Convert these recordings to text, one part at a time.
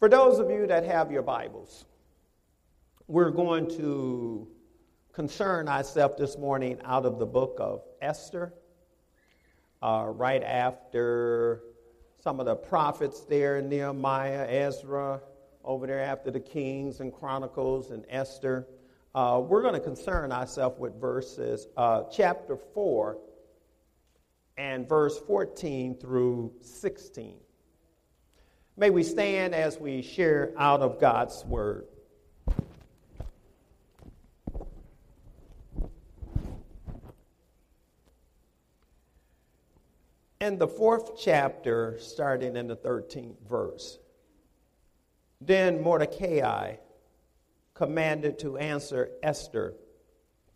For those of you that have your Bibles, we're going to concern ourselves this morning out of the book of Esther, uh, right after some of the prophets there Nehemiah, Ezra, over there after the Kings and Chronicles and Esther. Uh, we're going to concern ourselves with verses, uh, chapter 4 and verse 14 through 16. May we stand as we share out of God's word. In the fourth chapter, starting in the 13th verse, then Mordecai commanded to answer Esther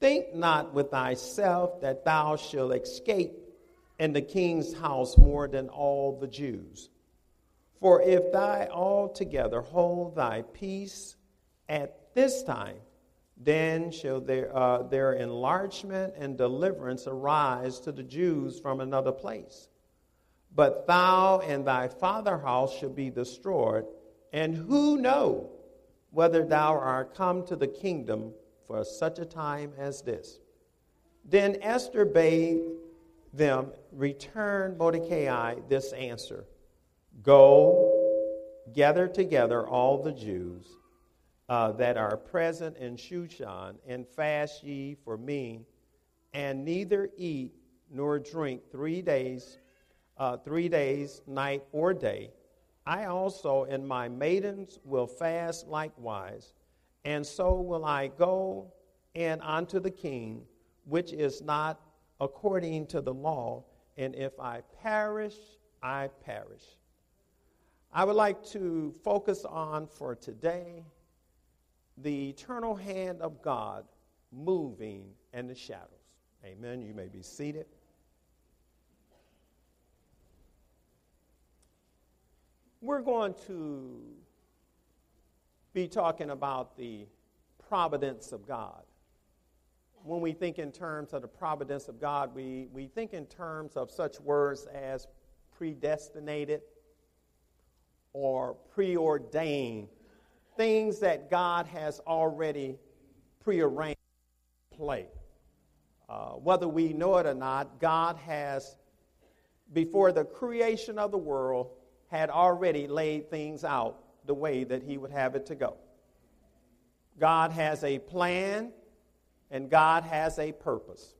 Think not with thyself that thou shalt escape in the king's house more than all the Jews. For if thou altogether hold thy peace at this time, then shall their, uh, their enlargement and deliverance arise to the Jews from another place. But thou and thy father house shall be destroyed, and who know whether thou art come to the kingdom for such a time as this? Then Esther bade them return Mordecai this answer Go, gather together all the Jews uh, that are present in Shushan, and fast ye for me, and neither eat nor drink three days, uh, three days, night or day. I also and my maidens will fast likewise, and so will I go and unto the king, which is not according to the law, and if I perish, I perish. I would like to focus on for today the eternal hand of God moving in the shadows. Amen. You may be seated. We're going to be talking about the providence of God. When we think in terms of the providence of God, we, we think in terms of such words as predestinated, or preordained, things that God has already prearranged play. Uh, whether we know it or not, God has, before the creation of the world, had already laid things out the way that He would have it to go. God has a plan and God has a purpose.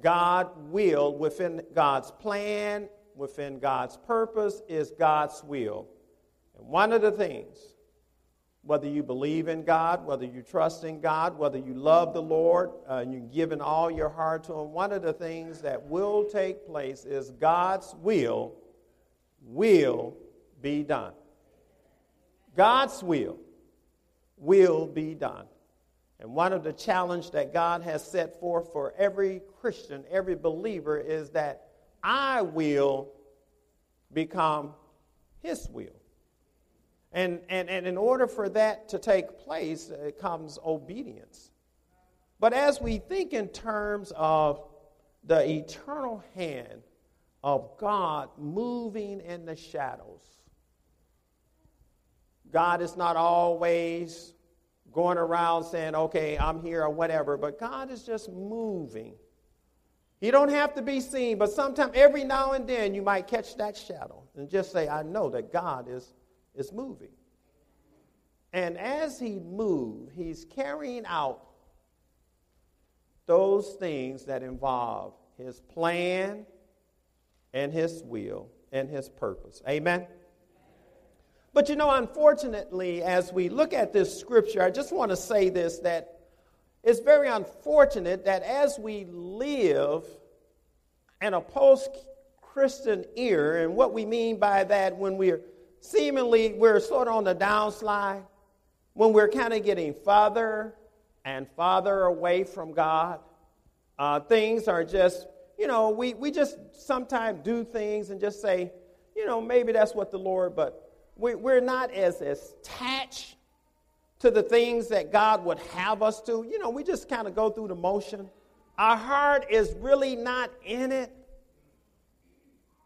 God will, within God's plan within God's purpose is God's will. And one of the things, whether you believe in God, whether you trust in God, whether you love the Lord, uh, and you're giving all your heart to Him, one of the things that will take place is God's will will be done. God's will will be done. And one of the challenges that God has set forth for every Christian, every believer, is that I will become His will. And, and, and in order for that to take place, it comes obedience. But as we think in terms of the eternal hand of God moving in the shadows, God is not always going around saying, okay, I'm here or whatever, but God is just moving you don't have to be seen, but sometimes, every now and then, you might catch that shadow and just say, I know that God is, is moving. And as He moves, He's carrying out those things that involve His plan and His will and His purpose. Amen? But you know, unfortunately, as we look at this scripture, I just want to say this that it's very unfortunate that as we live in a post Christian era, and what we mean by that when we're seemingly we're sort of on the downslide, when we're kind of getting farther and farther away from God, uh, things are just, you know, we, we just sometimes do things and just say, you know, maybe that's what the Lord, but we, we're not as attached to the things that God would have us to. You know, we just kind of go through the motion. Our heart is really not in it.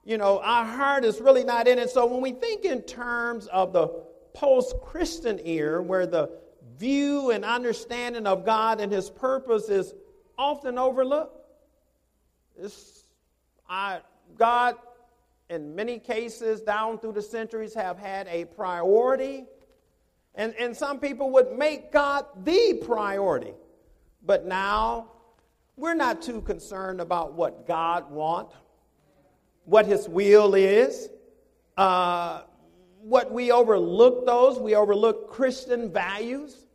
You know, our heart is really not in it. So when we think in terms of the post Christian era, where the view and understanding of God and His purpose is often overlooked, it's, I, God, in many cases, down through the centuries, have had a priority. And, and some people would make God the priority. But now, we're not too concerned about what God wants what his will is. Uh, what we overlook those, we overlook Christian values.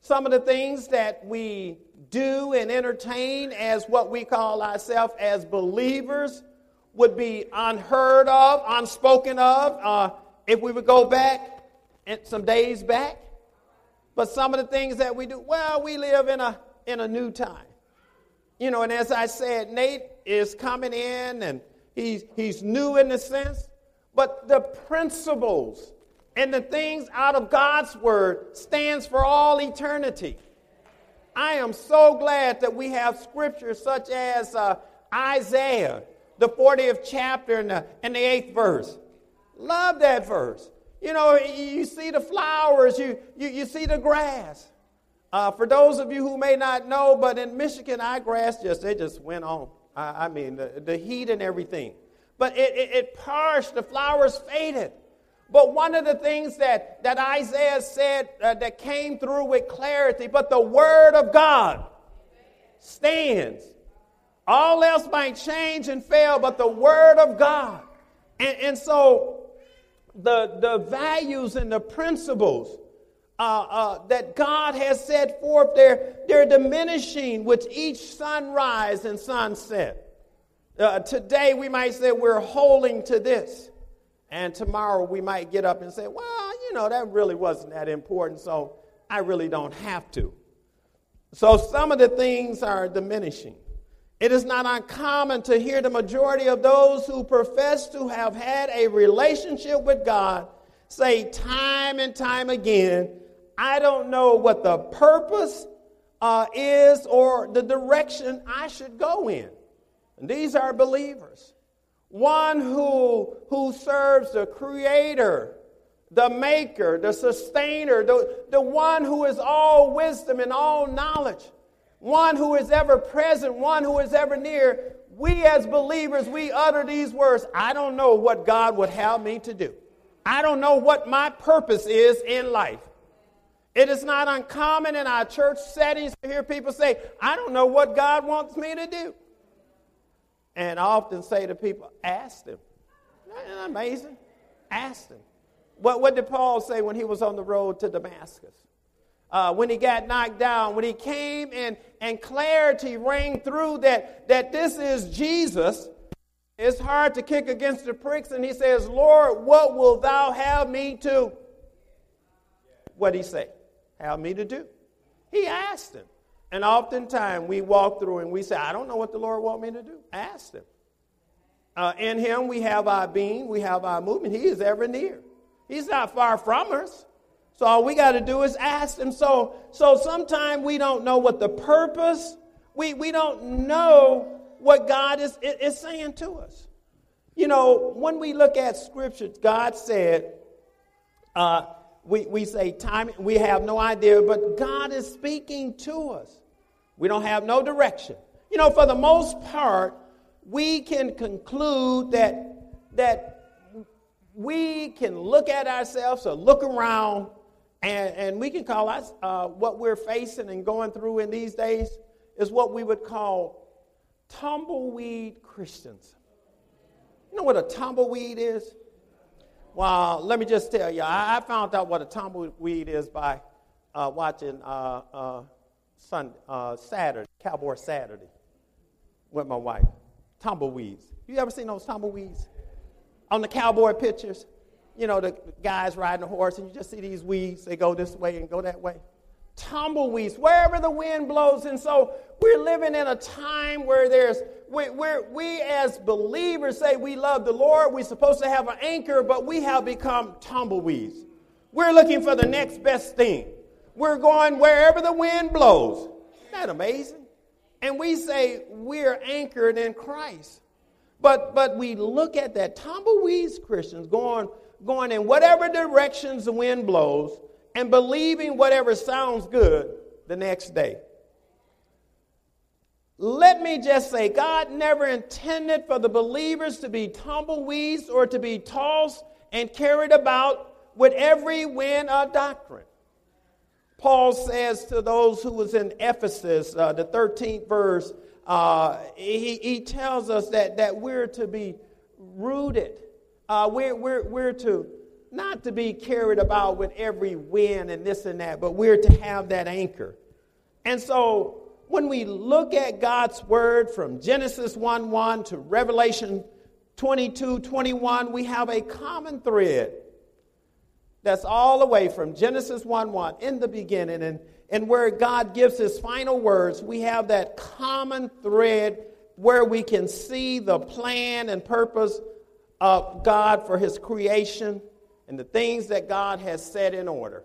Some of the things that we do and entertain as what we call ourselves as believers would be unheard of, unspoken of, uh, if we would go back some days back. But some of the things that we do, well, we live in a in a new time. You know, and as I said, Nate is coming in and He's, he's new in a sense, but the principles and the things out of God's word stands for all eternity. I am so glad that we have scriptures such as uh, Isaiah, the 40th chapter and the, and the 8th verse. Love that verse. You know, you see the flowers, you, you, you see the grass. Uh, for those of you who may not know, but in Michigan, our grass just, it just went on. I, I mean, the, the, heat and everything. But it, it, it parched, the flowers faded. But one of the things that, that Isaiah said uh, that came through with clarity, but the word of God stands. All else might change and fail, but the word of God. And, and so the, the values and the principles uh, uh, that God has set forth, they're, they're diminishing with each sunrise and sunset. Uh, today we might say we're holding to this, and tomorrow we might get up and say, well, you know, that really wasn't that important, so I really don't have to. So some of the things are diminishing. It is not uncommon to hear the majority of those who profess to have had a relationship with God say time and time again, I don't know what the purpose uh, is or the direction I should go in. And these are believers. One who, who serves the Creator, the Maker, the Sustainer, the, the one who is all wisdom and all knowledge, one who is ever present, one who is ever near. We as believers, we utter these words I don't know what God would have me to do. I don't know what my purpose is in life. It is not uncommon in our church settings to hear people say, I don't know what God wants me to do. And I often say to people, ask them. Isn't amazing? Ask them. What, what did Paul say when he was on the road to Damascus? Uh, when he got knocked down, when he came and, and clarity rang through that, that this is Jesus, it's hard to kick against the pricks. And he says, Lord, what will thou have me to? What did he say? Have me to do? He asked him. And oftentimes we walk through and we say, I don't know what the Lord want me to do. Ask him. Uh, in him we have our being, we have our movement. He is ever near. He's not far from us. So all we got to do is ask him. So, so sometimes we don't know what the purpose, we, we don't know what God is, is saying to us. You know, when we look at scripture, God said, uh, we, we say time, we have no idea, but God is speaking to us. We don't have no direction. You know, for the most part, we can conclude that, that we can look at ourselves or look around and, and we can call us uh, what we're facing and going through in these days is what we would call tumbleweed Christians. You know what a tumbleweed is? Well, let me just tell you, I, I found out what a tumbleweed is by uh, watching uh, uh, Sunday, uh, Saturday, Cowboy Saturday, with my wife. Tumbleweeds. You ever seen those tumbleweeds on the cowboy pictures? You know, the guys riding a horse, and you just see these weeds. They go this way and go that way tumbleweeds, wherever the wind blows. And so we're living in a time where there's, we, we as believers say we love the Lord. We're supposed to have an anchor, but we have become tumbleweeds. We're looking for the next best thing. We're going wherever the wind blows. Isn't that amazing? And we say we're anchored in Christ. But, but we look at that tumbleweeds Christians going, going in whatever directions the wind blows and believing whatever sounds good the next day. Let me just say, God never intended for the believers to be tumbleweeds or to be tossed and carried about with every wind of doctrine. Paul says to those who was in Ephesus, uh, the 13th verse, uh, he, he tells us that, that we're to be rooted. Uh, we're, we're, we're to not to be carried about with every wind and this and that, but we're to have that anchor. And so when we look at God's word from Genesis 1 1 to Revelation 22 21, we have a common thread that's all the way from Genesis 1 1 in the beginning and and where God gives his final words, we have that common thread where we can see the plan and purpose of God for his creation and the things that God has set in order.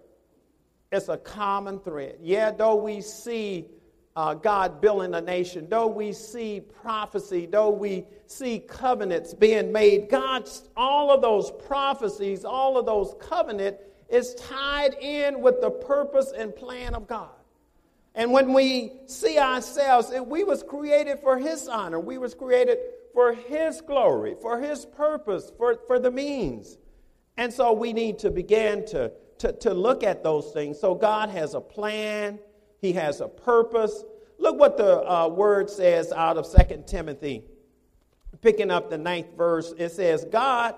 It's a common thread. Yeah, though we see uh, God building a nation, though we see prophecy, though we see covenants being made, God's all of those prophecies, all of those covenant is tied in with the purpose and plan of God. And when we see ourselves, we was created for his honor. We was created for his glory, for his purpose, for, for the means. And so we need to begin to, to, to look at those things. So God has a plan, he has a purpose. Look what the uh, word says out of Second Timothy, picking up the ninth verse. It says, God,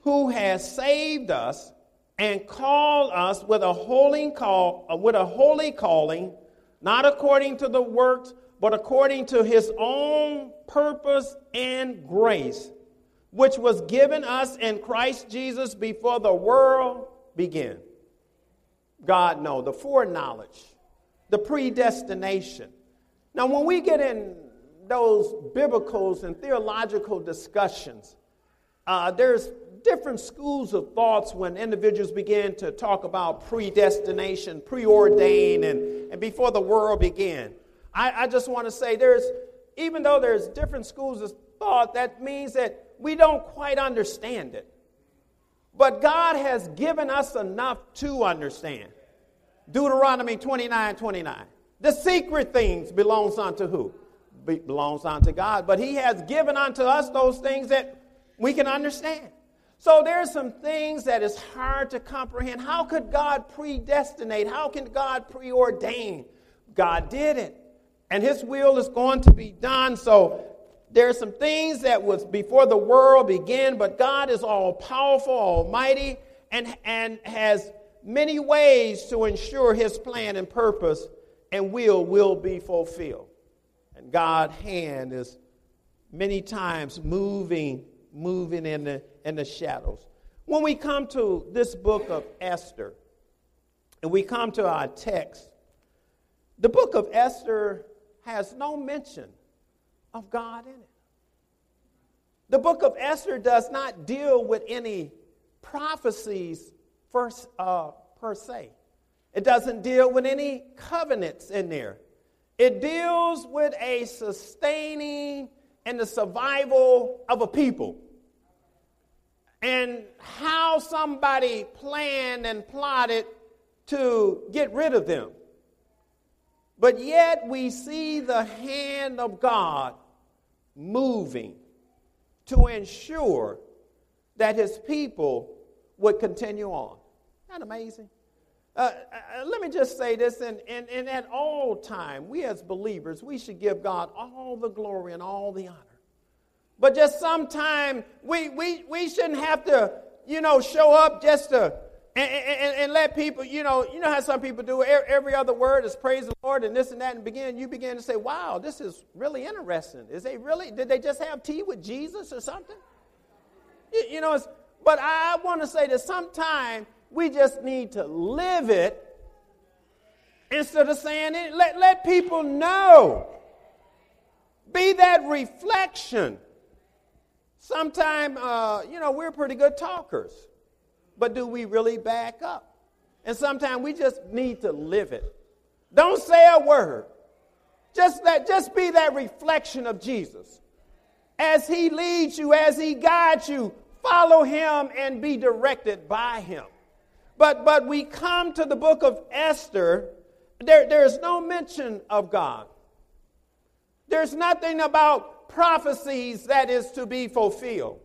who has saved us and called us with a holy call, uh, with a holy calling, not according to the works, but according to his own purpose and grace, which was given us in Christ Jesus before the world began. God know the foreknowledge, the predestination. Now, when we get in those biblical and theological discussions, uh, there's different schools of thoughts when individuals begin to talk about predestination, preordained, and, and before the world began. I, I just want to say there's, even though there's different schools of thought, that means that we don't quite understand it. But God has given us enough to understand. Deuteronomy 29 29. The secret things belongs unto who? Be- belongs unto God. But He has given unto us those things that we can understand. So there's some things that is hard to comprehend. How could God predestinate? How can God preordain? God did it. And his will is going to be done. So there are some things that was before the world began, but God is all powerful, almighty, and, and has many ways to ensure his plan and purpose and will will be fulfilled. And God's hand is many times moving, moving in the and the shadows. When we come to this book of Esther, and we come to our text, the book of Esther has no mention of God in it. The book of Esther does not deal with any prophecies first, uh, per se. It doesn't deal with any covenants in there. It deals with a sustaining and the survival of a people and how somebody planned and plotted to get rid of them. But yet we see the hand of God moving to ensure that his people would continue on. Isn't that amazing? Uh, uh, let me just say this, and, and, and at all time, we as believers, we should give God all the glory and all the honor. But just sometime we, we, we shouldn't have to, you know, show up just to and, and, and, let people, you know, you know how some people do every other word is praise the Lord and this and that, and begin you begin to say, "Wow, this is really interesting." Is they really? Did they just have tea with Jesus or something? You, you know, but I want to say that sometime we just need to live it instead of saying it. Let let people know. Be that reflection. Sometimes, uh, you know, we're pretty good talkers, but do we really back up? And sometimes we just need to live it. Don't say a word. Just that, just be that reflection of Jesus. As he leads you, as he guides you, follow him and be directed by him. But, but we come to the book of Esther, there, there's no mention of God. There's nothing about prophecies that is to be fulfilled.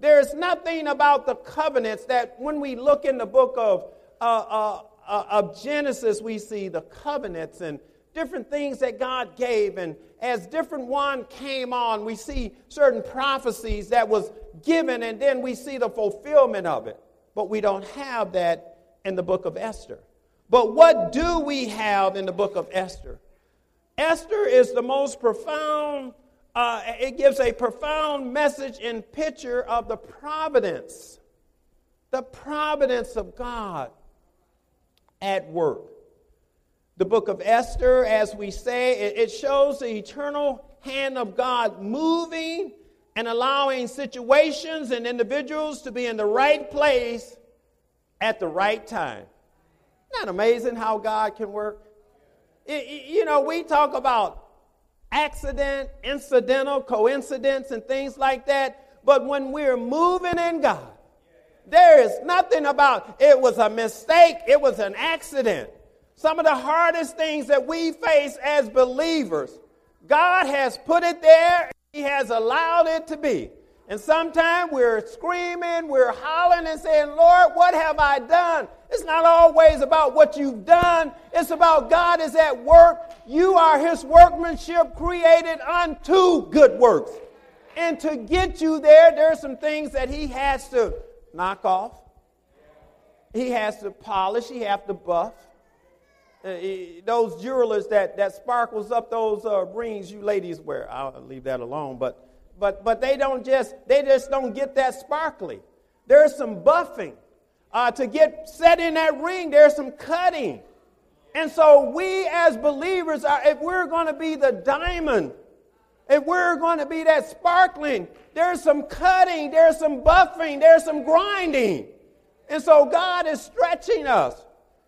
There's nothing about the covenants that when we look in the book of, uh, uh, uh, of Genesis, we see the covenants and different things that God gave. And as different one came on, we see certain prophecies that was given, and then we see the fulfillment of it. But we don't have that in the book of Esther. But what do we have in the book of Esther? Esther is the most profound, uh, it gives a profound message and picture of the providence, the providence of God at work. The book of Esther, as we say, it shows the eternal hand of God moving and allowing situations and individuals to be in the right place at the right time. Isn't that amazing how God can work? you know, we talk about accident, incidental, coincidence, and things like that. But when we're moving in God, there is nothing about it was a mistake, it was an accident. Some of the hardest things that we face as believers, God has put it there, He has allowed it to be. And sometimes we're screaming, we're hollering and saying, Lord, what have I done? It's not always about what you've done. It's about God is at work. You are his workmanship created unto good works. And to get you there, there are some things that he has to knock off. He has to polish. He has to buff. Uh, those jewelers that, that sparkles up those uh, rings you ladies wear. I'll leave that alone. But, but, but they don't just, they just don't get that sparkly. There's some buffing uh, to get set in that ring, there's some cutting. And so, we as believers, are, if we're going to be the diamond, if we're going to be that sparkling, there's some cutting, there's some buffing, there's some grinding. And so, God is stretching us.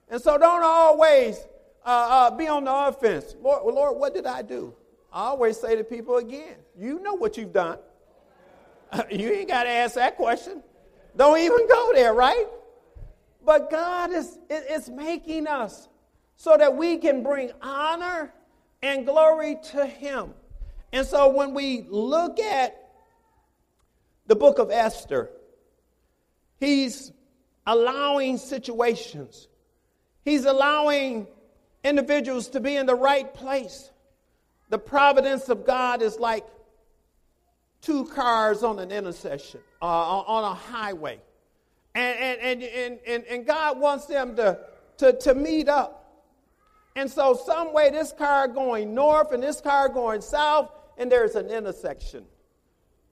And so, don't always uh, uh, be on the offense. Lord, Lord, what did I do? I always say to people again, you know what you've done. you ain't got to ask that question. Don't even go there, right? But God is, is making us so that we can bring honor and glory to Him. And so when we look at the book of Esther, He's allowing situations, He's allowing individuals to be in the right place. The providence of God is like two cars on an intersection, uh, on a highway. And, and, and, and, and God wants them to, to, to meet up. And so, some way, this car going north and this car going south, and there's an intersection.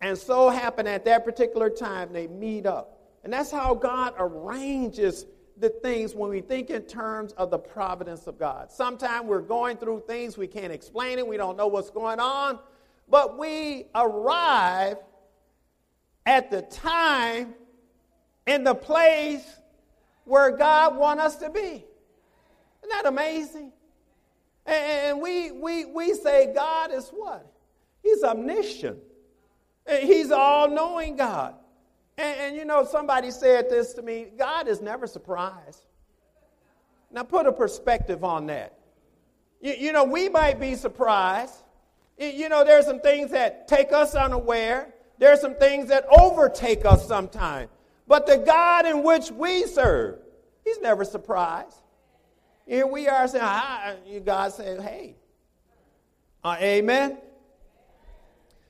And so happened at that particular time, they meet up. And that's how God arranges the things when we think in terms of the providence of God. Sometimes we're going through things, we can't explain it, we don't know what's going on, but we arrive at the time in the place where God wants us to be. Isn't that amazing? And we, we, we say God is what? He's omniscient. He's all knowing God. And, and, you know, somebody said this to me God is never surprised. Now, put a perspective on that. You, you know, we might be surprised. You know, there's some things that take us unaware, there's some things that overtake us sometimes. But the God in which we serve, He's never surprised. Here we are saying, ah, God said, hey, uh, amen.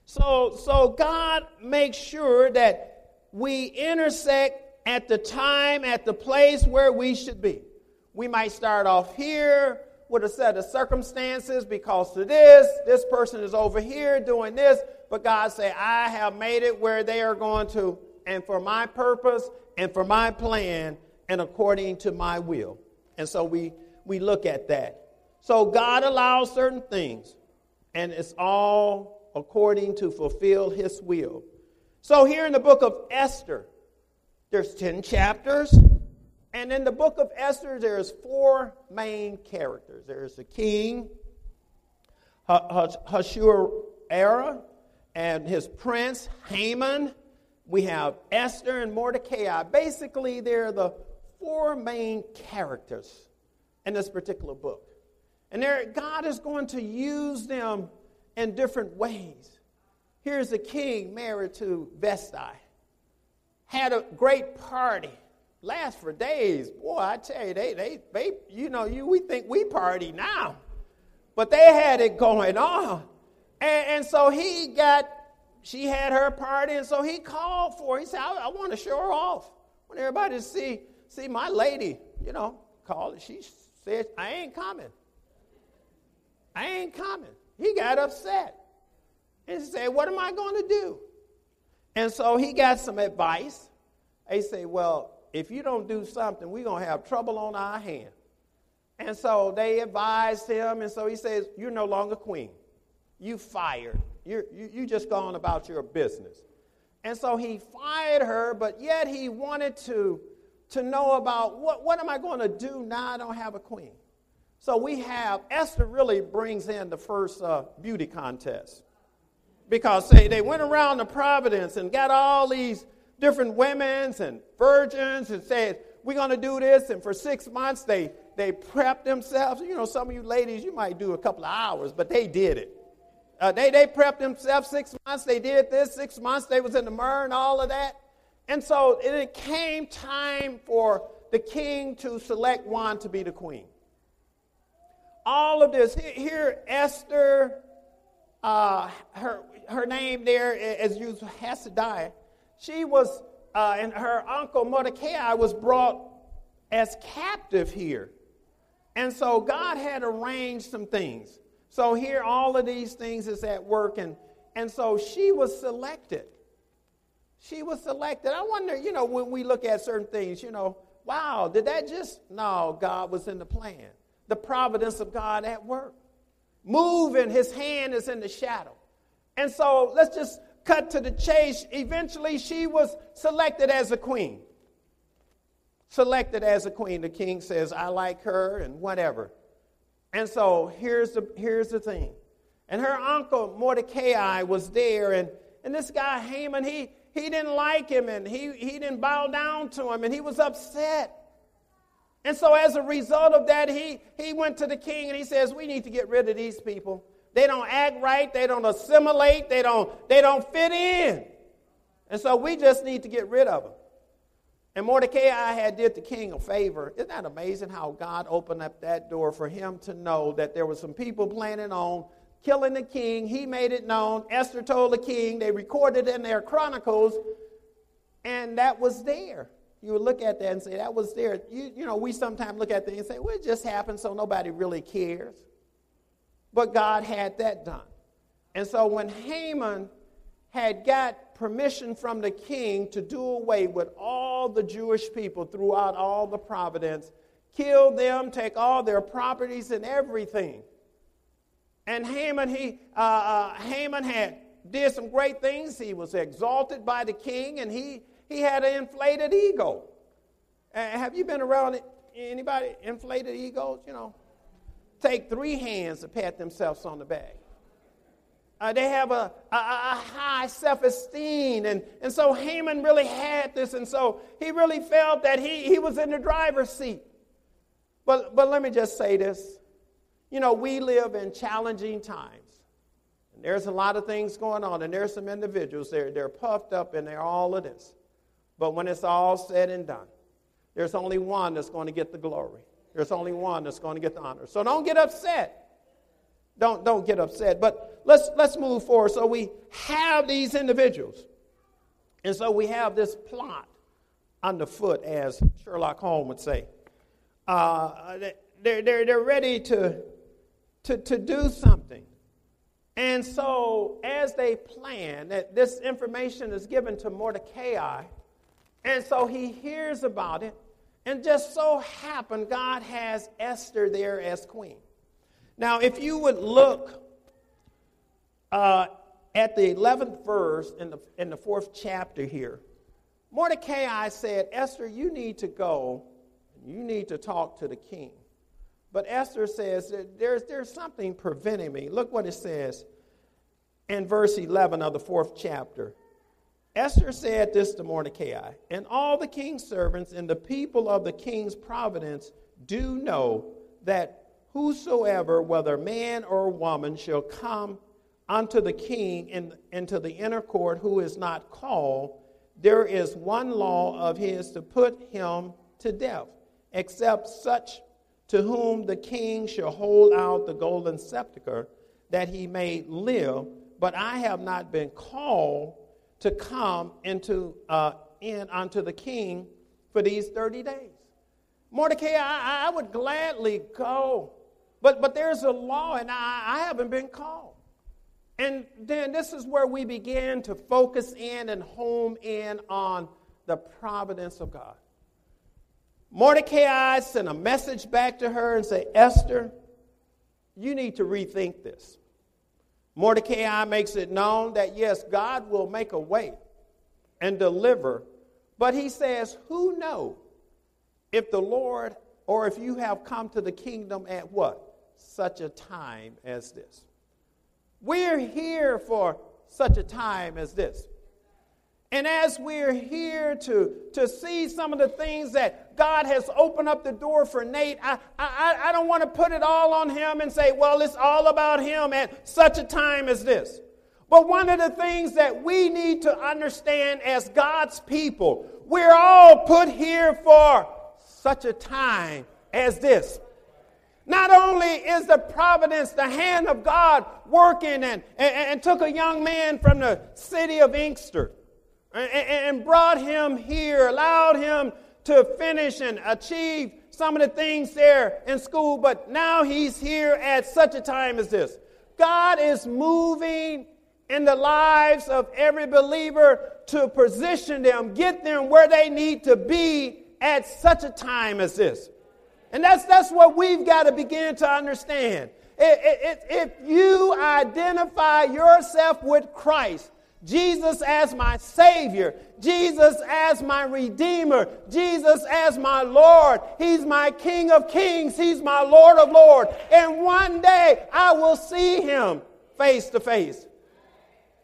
So, so God makes sure that we intersect at the time, at the place where we should be. We might start off here with a set of circumstances because of this. This person is over here doing this, but God say, I have made it where they are going to and for my purpose and for my plan and according to my will. And so we, we look at that. So God allows certain things, and it's all according to fulfill his will. So here in the book of Esther, there's 10 chapters. And in the book of Esther, there's four main characters. There's the king, Ahasuerus, and his prince, Haman. We have Esther and Mordecai. Basically, they're the four main characters in this particular book. And God is going to use them in different ways. Here's a king married to Vashti. Had a great party. Last for days. Boy, I tell you, they, they, they, you know, you, we think we party now. But they had it going on. And, and so he got, she had her party, and so he called for her. He said, I, I want to show her off. I want everybody to see, see my lady, you know, called. She said, I ain't coming. I ain't coming. He got upset and said, What am I going to do? And so he got some advice. They say, Well, if you don't do something, we're going to have trouble on our hands. And so they advised him, and so he says, You're no longer queen. You fired. You're, you, you just gone about your business. And so he fired her, but yet he wanted to, to know about what, what am I going to do now I don't have a queen? So we have, Esther really brings in the first uh, beauty contest. Because they, they went around the Providence and got all these different women's and virgins and said, we're going to do this. And for six months, they, they prepped themselves. You know, some of you ladies, you might do a couple of hours, but they did it. Uh, they, they prepped themselves six months. They did this. Six months, they was in the myrrh and all of that. And so it came time for the king to select one to be the queen all of this. Here, Esther, uh, her, her name there is used Hadassah. She was, uh, and her uncle Mordecai was brought as captive here. And so God had arranged some things. So here, all of these things is at work. And, and so she was selected. She was selected. I wonder, you know, when we look at certain things, you know, wow, did that just, no, God was in the plan the providence of God at work. Moving, his hand is in the shadow. And so let's just cut to the chase. Eventually, she was selected as a queen. Selected as a queen. The king says, I like her and whatever. And so here's the, here's the thing. And her uncle Mordecai was there, and, and this guy Haman, he, he didn't like him and he, he didn't bow down to him, and he was upset. And so, as a result of that, he, he went to the king and he says, We need to get rid of these people. They don't act right, they don't assimilate, they don't, they don't fit in. And so, we just need to get rid of them. And Mordecai had did the king a favor. Isn't that amazing how God opened up that door for him to know that there were some people planning on killing the king? He made it known. Esther told the king. They recorded in their chronicles, and that was there you would look at that and say, that was there. You, you know, we sometimes look at things and say, well, it just happened, so nobody really cares. But God had that done. And so when Haman had got permission from the king to do away with all the Jewish people throughout all the providence, kill them, take all their properties and everything. And Haman, he, uh, uh, Haman had did some great things. He was exalted by the king, and he he had an inflated ego. Uh, have you been around anybody inflated egos? You know, take three hands to pat themselves on the back. Uh, they have a, a, a high self esteem. And, and so Haman really had this. And so he really felt that he, he was in the driver's seat. But, but let me just say this. You know, we live in challenging times. And there's a lot of things going on. And there's some individuals, they're, they're puffed up and they're all of this. But when it's all said and done, there's only one that's going to get the glory. There's only one that's going to get the honor. So don't get upset. Don't, don't get upset. But let's, let's move forward. So we have these individuals. And so we have this plot underfoot, as Sherlock Holmes would say. Uh, they're, they're, they're ready to, to, to do something. And so, as they plan, that this information is given to Mordecai and so he hears about it, and just so happened God has Esther there as queen. Now, if you would look uh, at the 11th verse in the, in the fourth chapter here, Mordecai said, Esther, you need to go, you need to talk to the king. But Esther says, there's, there's something preventing me. Look what it says. in verse 11 of the fourth chapter. Esther said this to Mordecai, and all the king's servants and the people of the king's providence do know that whosoever, whether man or woman, shall come unto the king in, into the inner court who is not called, there is one law of his to put him to death, except such to whom the king shall hold out the golden scepter that he may live. But I have not been called to come into uh, in unto the king for these 30 days. Mordecai, I, I would gladly go, but, but there's a law and I, I haven't been called. And then this is where we begin to focus in and home in on the providence of God. Mordecai sent a message back to her and said, Esther, you need to rethink this. Mordecai makes it known that yes, God will make a way and deliver, but he says, Who knows if the Lord or if you have come to the kingdom at what? Such a time as this. We're here for such a time as this. And as we're here to, to see some of the things that God has opened up the door for Nate, I, I, I don't want to put it all on him and say, well, it's all about him at such a time as this. But one of the things that we need to understand as God's people, we're all put here for such a time as this. Not only is the providence, the hand of God working and, and, and took a young man from the city of Inkster and, brought him here, allowed him to finish and achieve some of the things there in school, but now he's here at such a time as this. God is moving in the lives of every believer to position them, get them where they need to be at such a time as this. And that's, that's what we've got to begin to understand. If you identify yourself with Christ, Jesus as my Savior, Jesus as my Redeemer, Jesus as my Lord. He's my King of Kings, He's my Lord of Lords. And one day I will see Him face to face.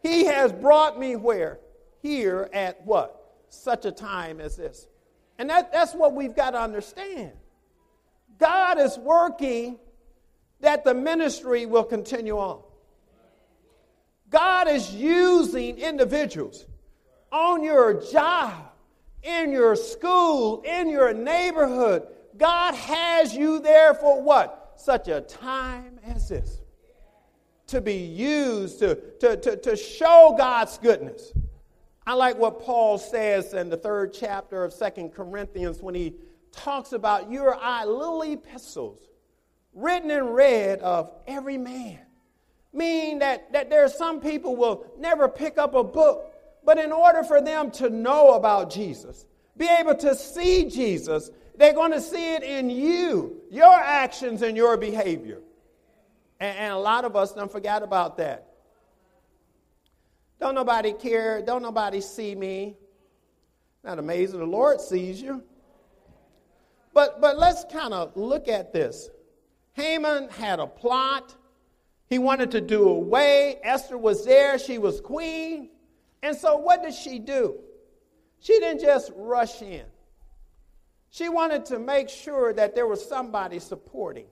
He has brought me where? Here at what? Such a time as this. And that, that's what we've got to understand. God is working that the ministry will continue on. God is using individuals on your job, in your school, in your neighborhood. God has you there for what? Such a time as this. To be used to, to, to, to show God's goodness. I like what Paul says in the third chapter of Second Corinthians when he talks about your eye little epistles written and read of every man. Meaning that, that there are some people will never pick up a book, but in order for them to know about Jesus, be able to see Jesus, they're going to see it in you, your actions and your behavior. And, and a lot of us don't forget about that. Don't nobody care, don't nobody see me. Not amazing, the Lord sees you. But, but let's kind of look at this. Haman had a plot. He wanted to do away. Esther was there. She was queen. And so, what did she do? She didn't just rush in. She wanted to make sure that there was somebody supporting.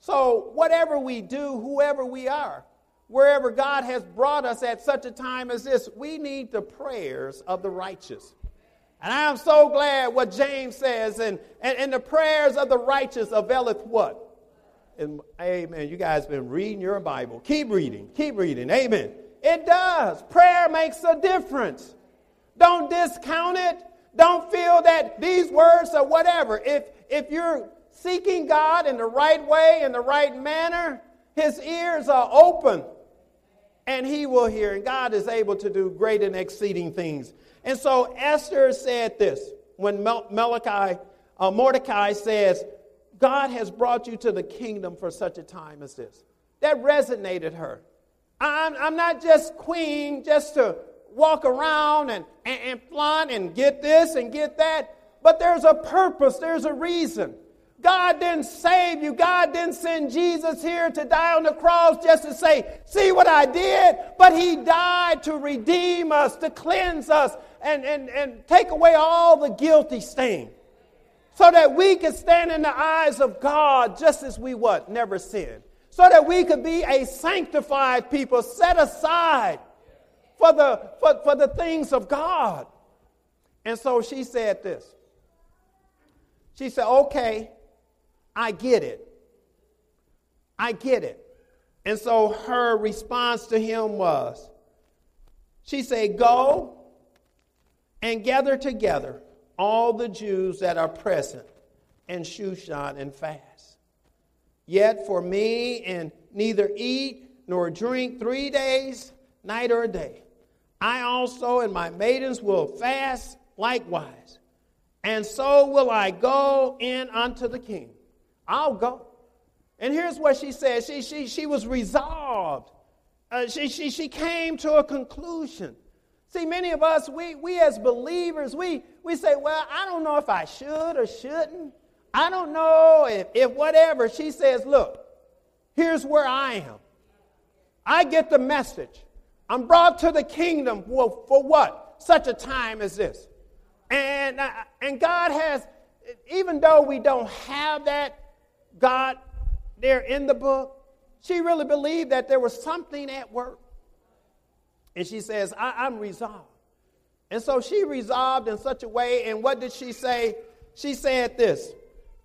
So, whatever we do, whoever we are, wherever God has brought us at such a time as this, we need the prayers of the righteous. And I am so glad what James says, and, and, and the prayers of the righteous availeth what? And amen. You guys been reading your Bible. Keep reading. Keep reading. Amen. It does. Prayer makes a difference. Don't discount it. Don't feel that these words are whatever. If if you're seeking God in the right way, in the right manner, his ears are open and he will hear. And God is able to do great and exceeding things. And so Esther said this when Malachi, uh, Mordecai says, God has brought you to the kingdom for such a time as this. That resonated her. I'm, I'm not just queen just to walk around and, and, and flaunt and get this and get that, but there's a purpose, there's a reason. God didn't save you. God didn't send Jesus here to die on the cross just to say, see what I did. But he died to redeem us, to cleanse us, and, and, and take away all the guilty stain. So that we could stand in the eyes of God just as we what? Never sinned. So that we could be a sanctified people, set aside for the, for, for the things of God. And so she said this. She said, okay, I get it. I get it. And so her response to him was, she said, Go and gather together all the Jews that are present in Shushan and fast. Yet for me, and neither eat nor drink three days, night or day. I also and my maidens will fast likewise. And so will I go in unto the king. I'll go. And here's what she said she, she, she was resolved. Uh, she, she, she came to a conclusion. See, many of us, we, we as believers, we, we say, well, I don't know if I should or shouldn't. I don't know if, if whatever. She says, look, here's where I am. I get the message. I'm brought to the kingdom for, for what? Such a time as this. And, uh, and God has, even though we don't have that God there in the book, she really believed that there was something at work. And she says, I, am resolved. And so she resolved in such a way. And what did she say? She said this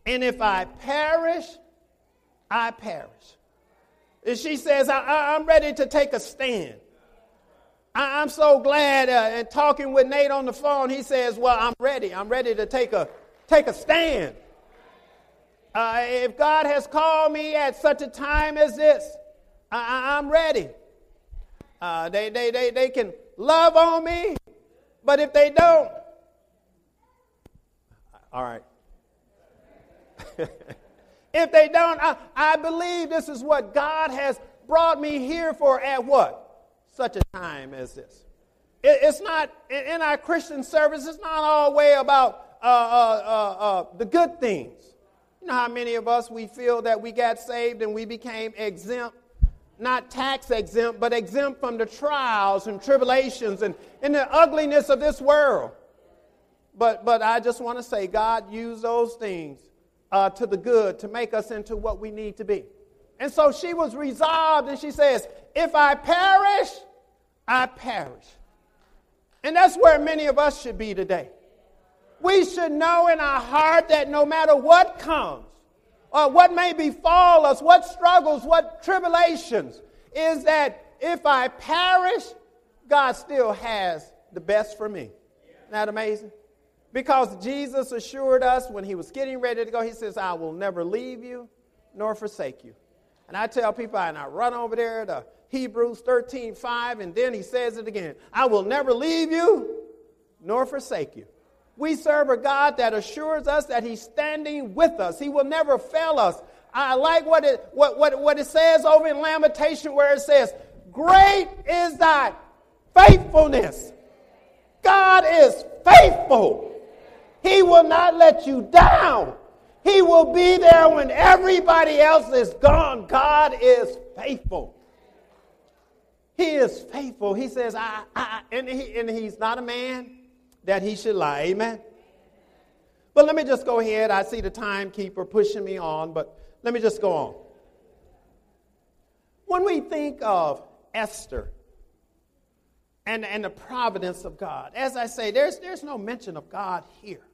And if I perish, I perish. And she says, I, am ready to take a stand. I, am so glad. Uh, and talking with Nate on the phone, he says, Well, I'm ready. I'm ready to take a, take a stand. Uh, if God has called me at such a time as this, I, am ready. Uh, they, they, they, they can love on me, but if they don't, all right. if they don't, I, I believe this is what God has brought me here for at what? Such a time as this. It, it's not, in our Christian service, it's not all way about uh, uh, uh, uh the good things. You know how many of us we feel that we got saved and we became exempt, not tax exempt, but exempt from the trials and tribulations and, and the ugliness of this world. But, but I just want to say, God used those things uh, to the good to make us into what we need to be. And so she was resolved, and she says, If I perish, I perish. And that's where many of us should be today we should know in our heart that no matter what comes, or what may befall us, what struggles, what tribulations, is that if I perish, God still has the best for me. Isn't that amazing? Because Jesus assured us when he was getting ready to go, he says, I will never leave you nor forsake you. And I tell people, and I run over there to Hebrews 13 5, and then he says it again I will never leave you nor forsake you. We serve a God that assures us that He's standing with us. He will never fail us. I like what it, what, what, what it says over in Lamentation where it says, Great is thy faithfulness. God is faithful. He will not let you down. He will be there when everybody else is gone. God is faithful. He is faithful. He says, I, I and, he, and he's not a man that he should lie. Amen. But let me just go ahead. I see the timekeeper pushing me on, but let me just go on. When we think of Esther and, and the providence of God, as I say, there's, there's no mention of God here.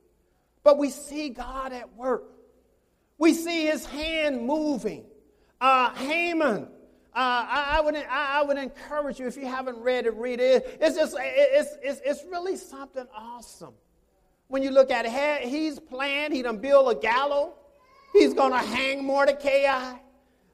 But we see God at work. We see his hand moving. Uh, Haman I, I, would, I, I, would encourage you, if you haven't read it, read it. It's just, it's, it's, it's really something awesome. When you look at it, he's planned, he done build a gallows. He's going to hang Mordecai.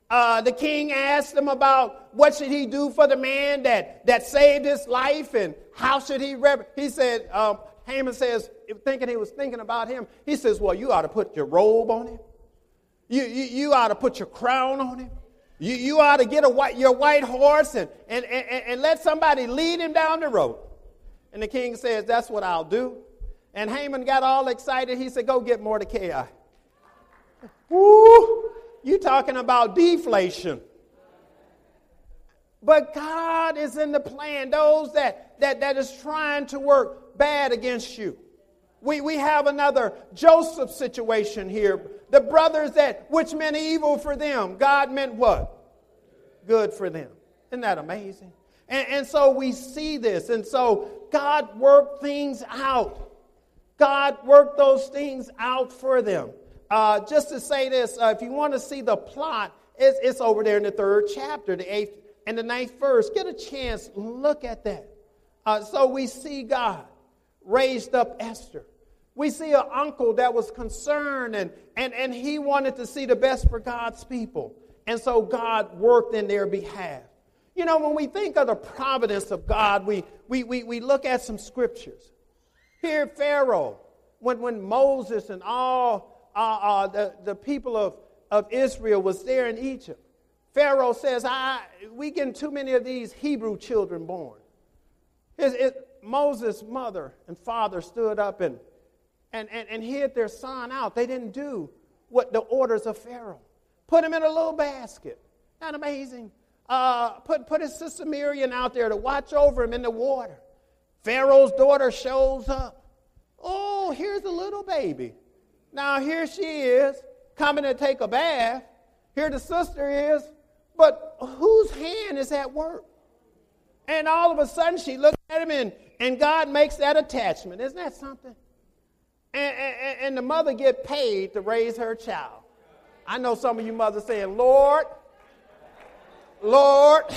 Uh, the king asked him about what should he do for the man that, that saved his life and how should he rep- he said um, haman says thinking he was thinking about him he says well you ought to put your robe on him you, you, you ought to put your crown on him you, you ought to get a white, your white horse and, and, and, and let somebody lead him down the road. And the king says, That's what I'll do. And Haman got all excited. He said, Go get Mordecai. Woo! You talking about deflation. But God is in the plan. Those that, that, that is trying to work bad against you. We, we have another Joseph situation here. The brothers that which meant evil for them, God meant what? Good for them. Isn't that amazing? And, and so we see this. And so God worked things out. God worked those things out for them. Uh, just to say this, uh, if you want to see the plot, it's, it's over there in the third chapter, the eighth and the ninth verse. Get a chance, look at that. Uh, so we see God raised up Esther. We see an uncle that was concerned and, and, and he wanted to see the best for God's people. And so God worked in their behalf. You know, when we think of the providence of God, we, we, we, we look at some scriptures. Here, Pharaoh, when, when Moses and all uh, uh, the, the people of, of Israel was there in Egypt, Pharaoh says, I, we getting too many of these Hebrew children born. His, his, Moses' mother and father stood up and, and, and, and hid their son out. They didn't do what the orders of Pharaoh. Put him in a little basket. Not amazing uh, put, put his sister Miriam out there to watch over him in the water. Pharaoh's daughter shows up. Oh, here's a little baby. Now here she is coming to take a bath. Here the sister is. But whose hand is at work? And all of a sudden she looks at him and, and God makes that attachment. Isn't that something? And, and, and the mother get paid to raise her child. I know some of you mothers saying, Lord, Lord.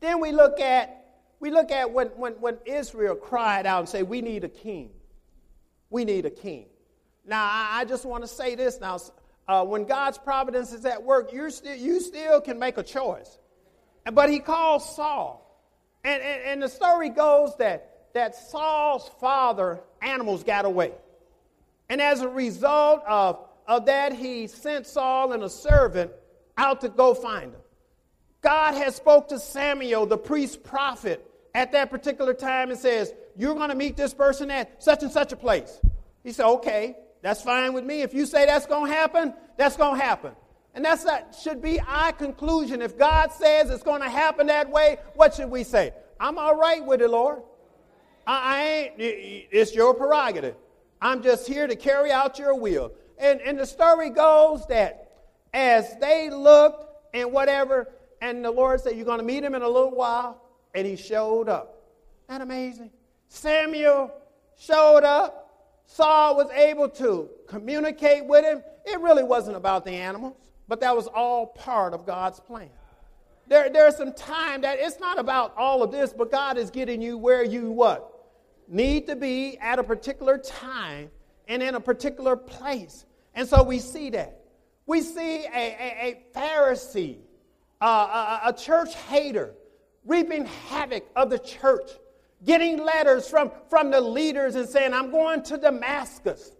then we look at we look at when, when, when Israel cried out and say, We need a king. We need a king. Now, I, I just want to say this now. Uh, when God's providence is at work, you still, you still can make a choice. But he calls Saul. And, and, and the story goes that, that Saul's father, animals got away. And as a result of, of that, he sent Saul and a servant out to go find him. God has spoke to Samuel, the priest prophet, at that particular time and says, You're going to meet this person at such and such a place. He said, Okay, that's fine with me. If you say that's going to happen, that's going to happen. And that's that should be our conclusion. If God says it's going to happen that way, what should we say? I'm all right with it, Lord. I, I ain't, it's your prerogative. I'm just here to carry out your will. And, and the story goes that as they looked and whatever, and the Lord said, You're going to meet him in a little while. And he showed up. Isn't that amazing? Samuel showed up. Saul was able to communicate with him. It really wasn't about the animals, but that was all part of God's plan. There, there's some time that it's not about all of this, but God is getting you where you what? Need to be at a particular time and in a particular place. And so we see that. We see a, a, a Pharisee, uh, a, a church hater, reaping havoc of the church, getting letters from, from the leaders and saying, I'm going to Damascus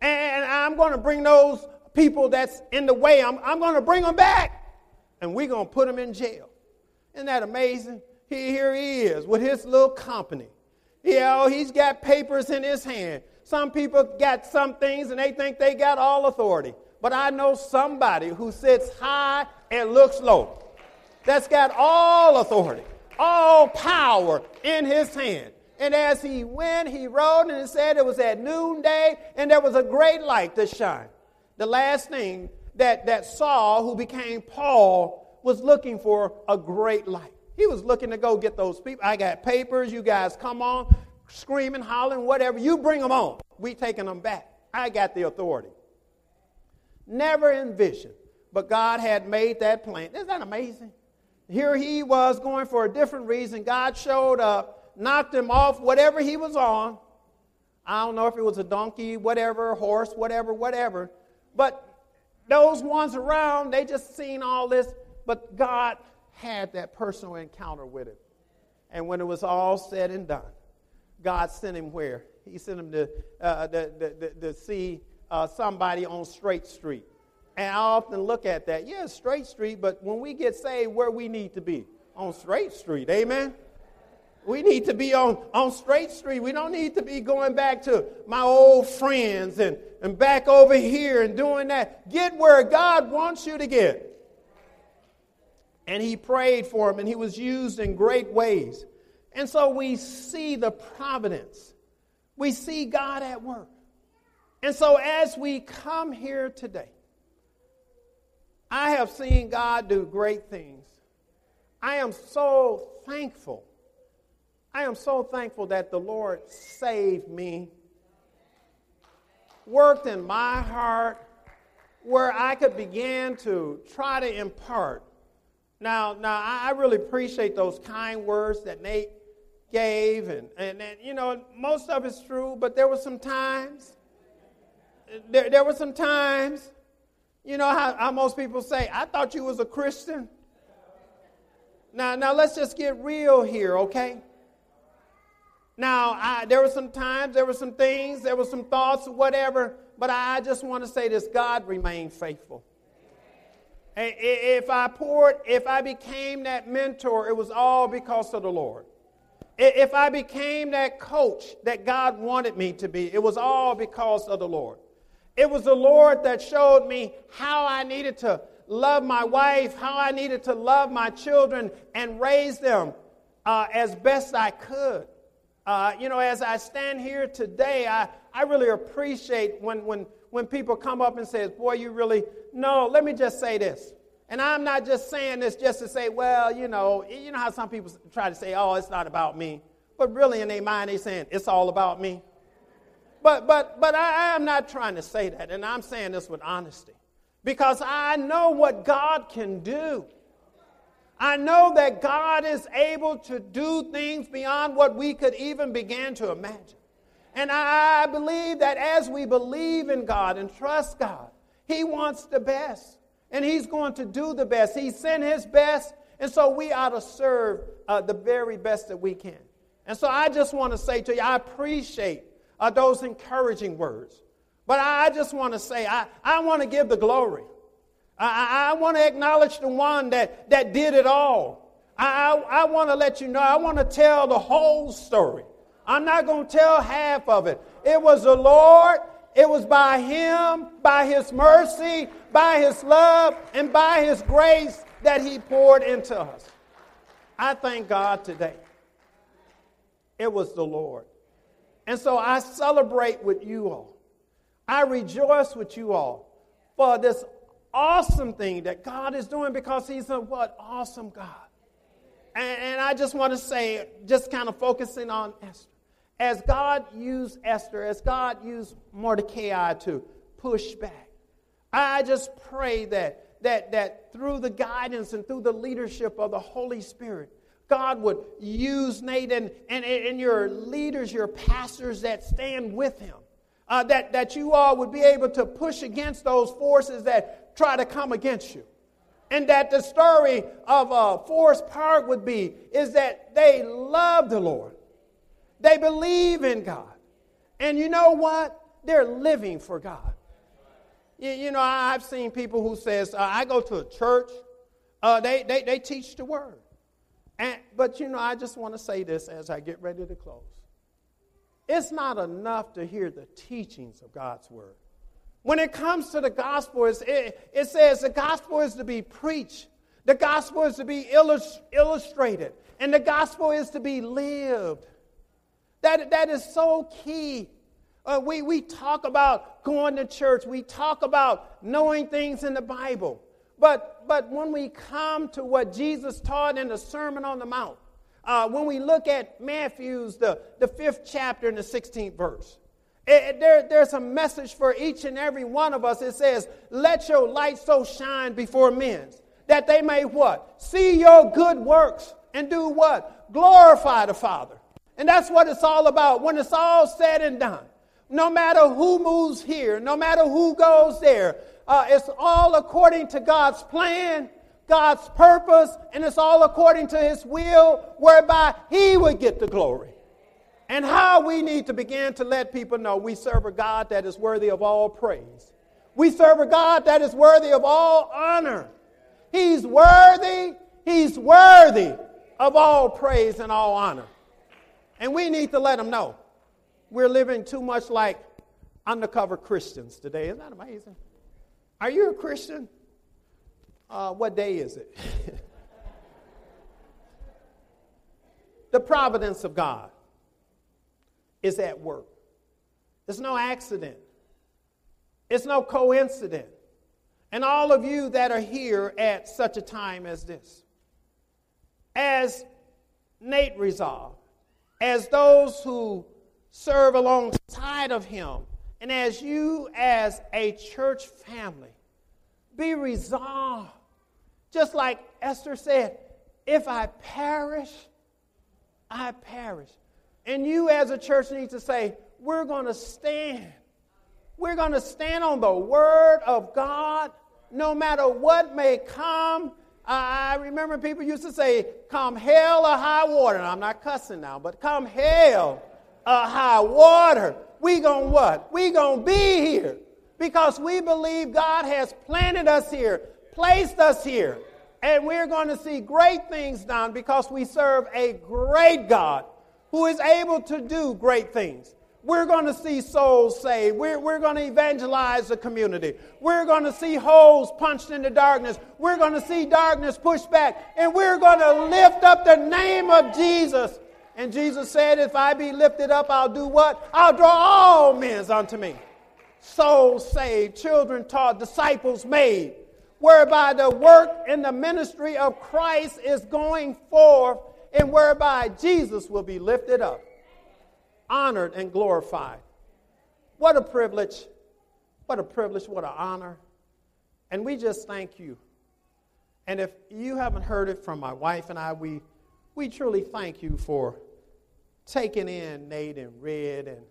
and I'm going to bring those people that's in the way, I'm, I'm going to bring them back and we're going to put them in jail. Isn't that amazing? He, here he is with his little company. Know, he's got papers in his hand. Some people got some things and they think they got all authority but I know somebody who sits high and looks low. That's got all authority, all power in his hand. And as he went, he rode, and it said it was at noonday, and there was a great light to shine. The last thing that, that Saul, who became Paul, was looking for a great light. He was looking to go get those people. I got papers. You guys come on, screaming, hollering, whatever. You bring them on. We taking them back. I got the authority. Never envisioned. But God had made that plan. Isn't that amazing? Here he was going for a different reason. God showed up, knocked him off whatever he was on. I don't know if it was a donkey, whatever, horse, whatever, whatever. But those ones around, they just seen all this. But God had that personal encounter with him. And when it was all said and done, God sent him where? He sent him to, uh, the, the, to see uh, somebody on Straight Street. And I often look at that. Yeah, Straight Street, but when we get saved, where we need to be? On Straight Street. Amen? We need to be on, on Straight Street. We don't need to be going back to my old friends and, and back over here and doing that. Get where God wants you to get. And he prayed for him, and he was used in great ways. And so we see the providence. We see God at work. And so as we come here today, I have seen God do great things. I am so thankful. I am so thankful that the Lord saved me, worked in my heart where I could begin to try to impart. Now, now I really appreciate those kind words that Nate gave, and, and, and you know, most of it's true, but there were some times, there, there were some times you know how, how most people say, I thought you was a Christian. Now, now let's just get real here, okay? Now, I, there were some times, there were some things, there were some thoughts, whatever, but I just want to say this God remained faithful. If I poured, if I became that mentor, it was all because of the Lord. If I became that coach that God wanted me to be, it was all because of the Lord. It was the Lord that showed me how I needed to love my wife, how I needed to love my children and raise them uh, as best I could. Uh, you know, as I stand here today, I, I really appreciate when, when, when people come up and say, boy, you really, no, let me just say this. And I'm not just saying this just to say, well, you know, you know how some people try to say, oh, it's not about me. But really in their mind, they're saying, it's all about me. But, but, but I, am not trying to say that, and I'm saying this with honesty. Because I know what God can do. I know that God is able to do things beyond what we could even begin to imagine. And I believe that as we believe in God and trust God, He wants the best. And He's going to do the best. He sent His best, and so we ought to serve uh, the very best that we can. And so I just want to say to you, I appreciate uh, those encouraging words. But I just want to say, I, I want to give the glory. I, I, want to acknowledge the one that, that did it all. I, I, I want to let you know, I want to tell the whole story. I'm not going to tell half of it. It was the Lord, it was by Him, by His mercy, by His love, and by His grace that He poured into us. I thank God today. It was the Lord. And so I celebrate with you all. I rejoice with you all for this awesome thing that God is doing because He's a what? Awesome God. And, and I just want to say, just kind of focusing on Esther. As God used Esther, as God used Mordecai to push back, I just pray that, that, that through the guidance and through the leadership of the Holy Spirit, God would use Nate and, and, and your leaders, your pastors that stand with him. Uh, that, that you all would be able to push against those forces that try to come against you. And that the story of uh, Forest Park would be is that they love the Lord. They believe in God. And you know what? They're living for God. You, you know, I've seen people who says, uh, I go to a church, uh, they, they, they teach the word. And, but you know, I just want to say this as I get ready to close. It's not enough to hear the teachings of God's word. When it comes to the gospel, it, it says the gospel is to be preached, the gospel is to be illust- illustrated, and the gospel is to be lived. That, that is so key. Uh, we, we talk about going to church, we talk about knowing things in the Bible. But, but when we come to what Jesus taught in the Sermon on the Mount, uh, when we look at Matthew's, the, the fifth chapter and the 16th verse, it, there, there's a message for each and every one of us. It says, Let your light so shine before men that they may what? See your good works and do what? Glorify the Father. And that's what it's all about. When it's all said and done, no matter who moves here, no matter who goes there, uh, it's all according to God's plan, God's purpose, and it's all according to His will, whereby He would get the glory. And how we need to begin to let people know we serve a God that is worthy of all praise. We serve a God that is worthy of all honor. He's worthy, He's worthy of all praise and all honor. And we need to let them know we're living too much like undercover Christians today. Isn't that amazing? Are you a Christian? Uh, what day is it? the providence of God is at work. It's no accident, it's no coincidence. And all of you that are here at such a time as this, as Nate resolved, as those who serve alongside of him, and as you, as a church family, be resolved. Just like Esther said, if I perish, I perish. And you, as a church, need to say, we're going to stand. We're going to stand on the word of God no matter what may come. I remember people used to say, come hell or high water. I'm not cussing now, but come hell or high water. We gonna what? We gonna be here because we believe God has planted us here, placed us here, and we're going to see great things done because we serve a great God who is able to do great things. We're going to see souls saved. We're, we're going to evangelize the community. We're going to see holes punched into darkness. We're going to see darkness pushed back. And we're going to lift up the name of Jesus. And Jesus said, If I be lifted up, I'll do what? I'll draw all men unto me. Souls saved, children taught, disciples made, whereby the work and the ministry of Christ is going forth, and whereby Jesus will be lifted up honored and glorified. What a privilege. What a privilege. What an honor. And we just thank you. And if you haven't heard it from my wife and I, we, we truly thank you for taking in Nate and Red and,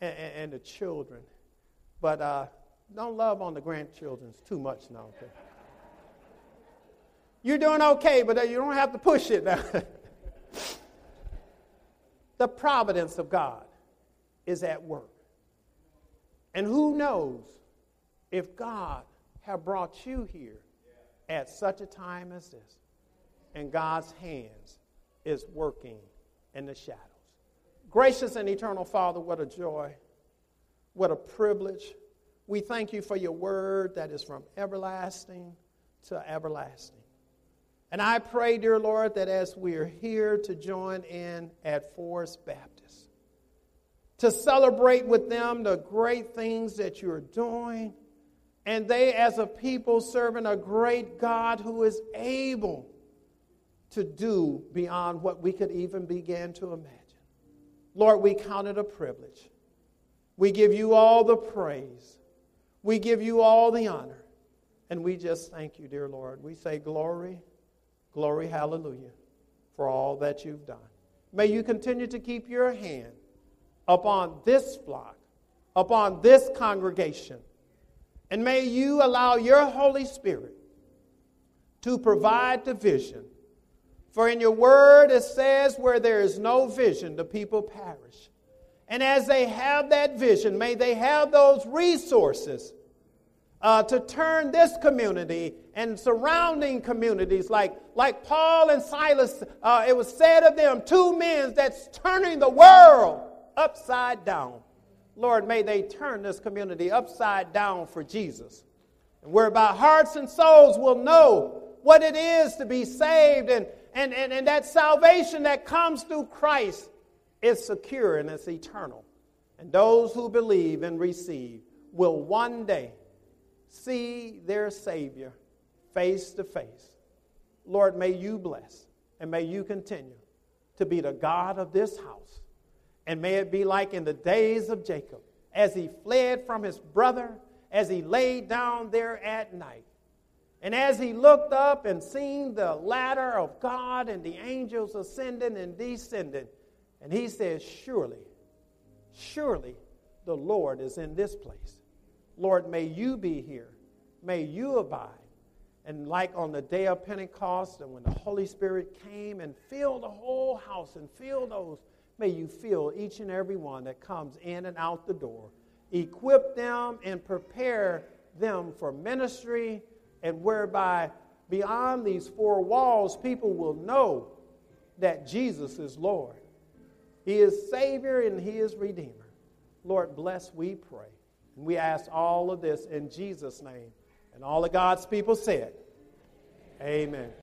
and, and the children. But uh, don't love on the grandchildren too much now. Okay? You're doing okay, but you don't have to push it now. the providence of God is at work. And who knows if God have brought you here at such a time as this, and God's hands is working in the shadows. Gracious and eternal Father, what a joy, what a privilege. We thank you for your word that is from everlasting to everlasting. And I pray, dear Lord, that as we are here to join in at Forest Baptist, to celebrate with them the great things that you're doing, and they, as a people, serving a great God who is able to do beyond what we could even begin to imagine. Lord, we count it a privilege. We give you all the praise. We give you all the honor. And we just thank you, dear Lord. We say glory Glory, hallelujah, for all that you've done. May you continue to keep your hand upon this flock, upon this congregation, and may you allow your Holy Spirit to provide the vision. For in your word it says, where there is no vision, the people perish. And as they have that vision, may they have those resources uh, to turn this community and surrounding communities like, like Paul and Silas, uh, it was said of them, two men that's turning the world upside down. Lord, may they turn this community upside down for Jesus. And whereby hearts and souls will know what it is to be saved and, and, and, and that salvation that comes through Christ is secure and it's eternal. And those who believe and receive will one day see their Savior face to face. Lord, may you bless and may you continue to be the God of this house. And may it be like in the days of Jacob, as he fled from his brother, as he lay down there at night. And as he looked up and seen the ladder of God and the angels ascending and descending, and he says, Surely, surely the Lord is in this place. Lord, may you be here. May you abide. And like on the day of Pentecost, and when the Holy Spirit came and filled the whole house and filled those, may you fill each and every one that comes in and out the door. Equip them and prepare them for ministry, and whereby beyond these four walls, people will know that Jesus is Lord. He is Savior and He is Redeemer. Lord, bless, we pray. And we ask all of this in Jesus' name. And all of God's people said, Amen.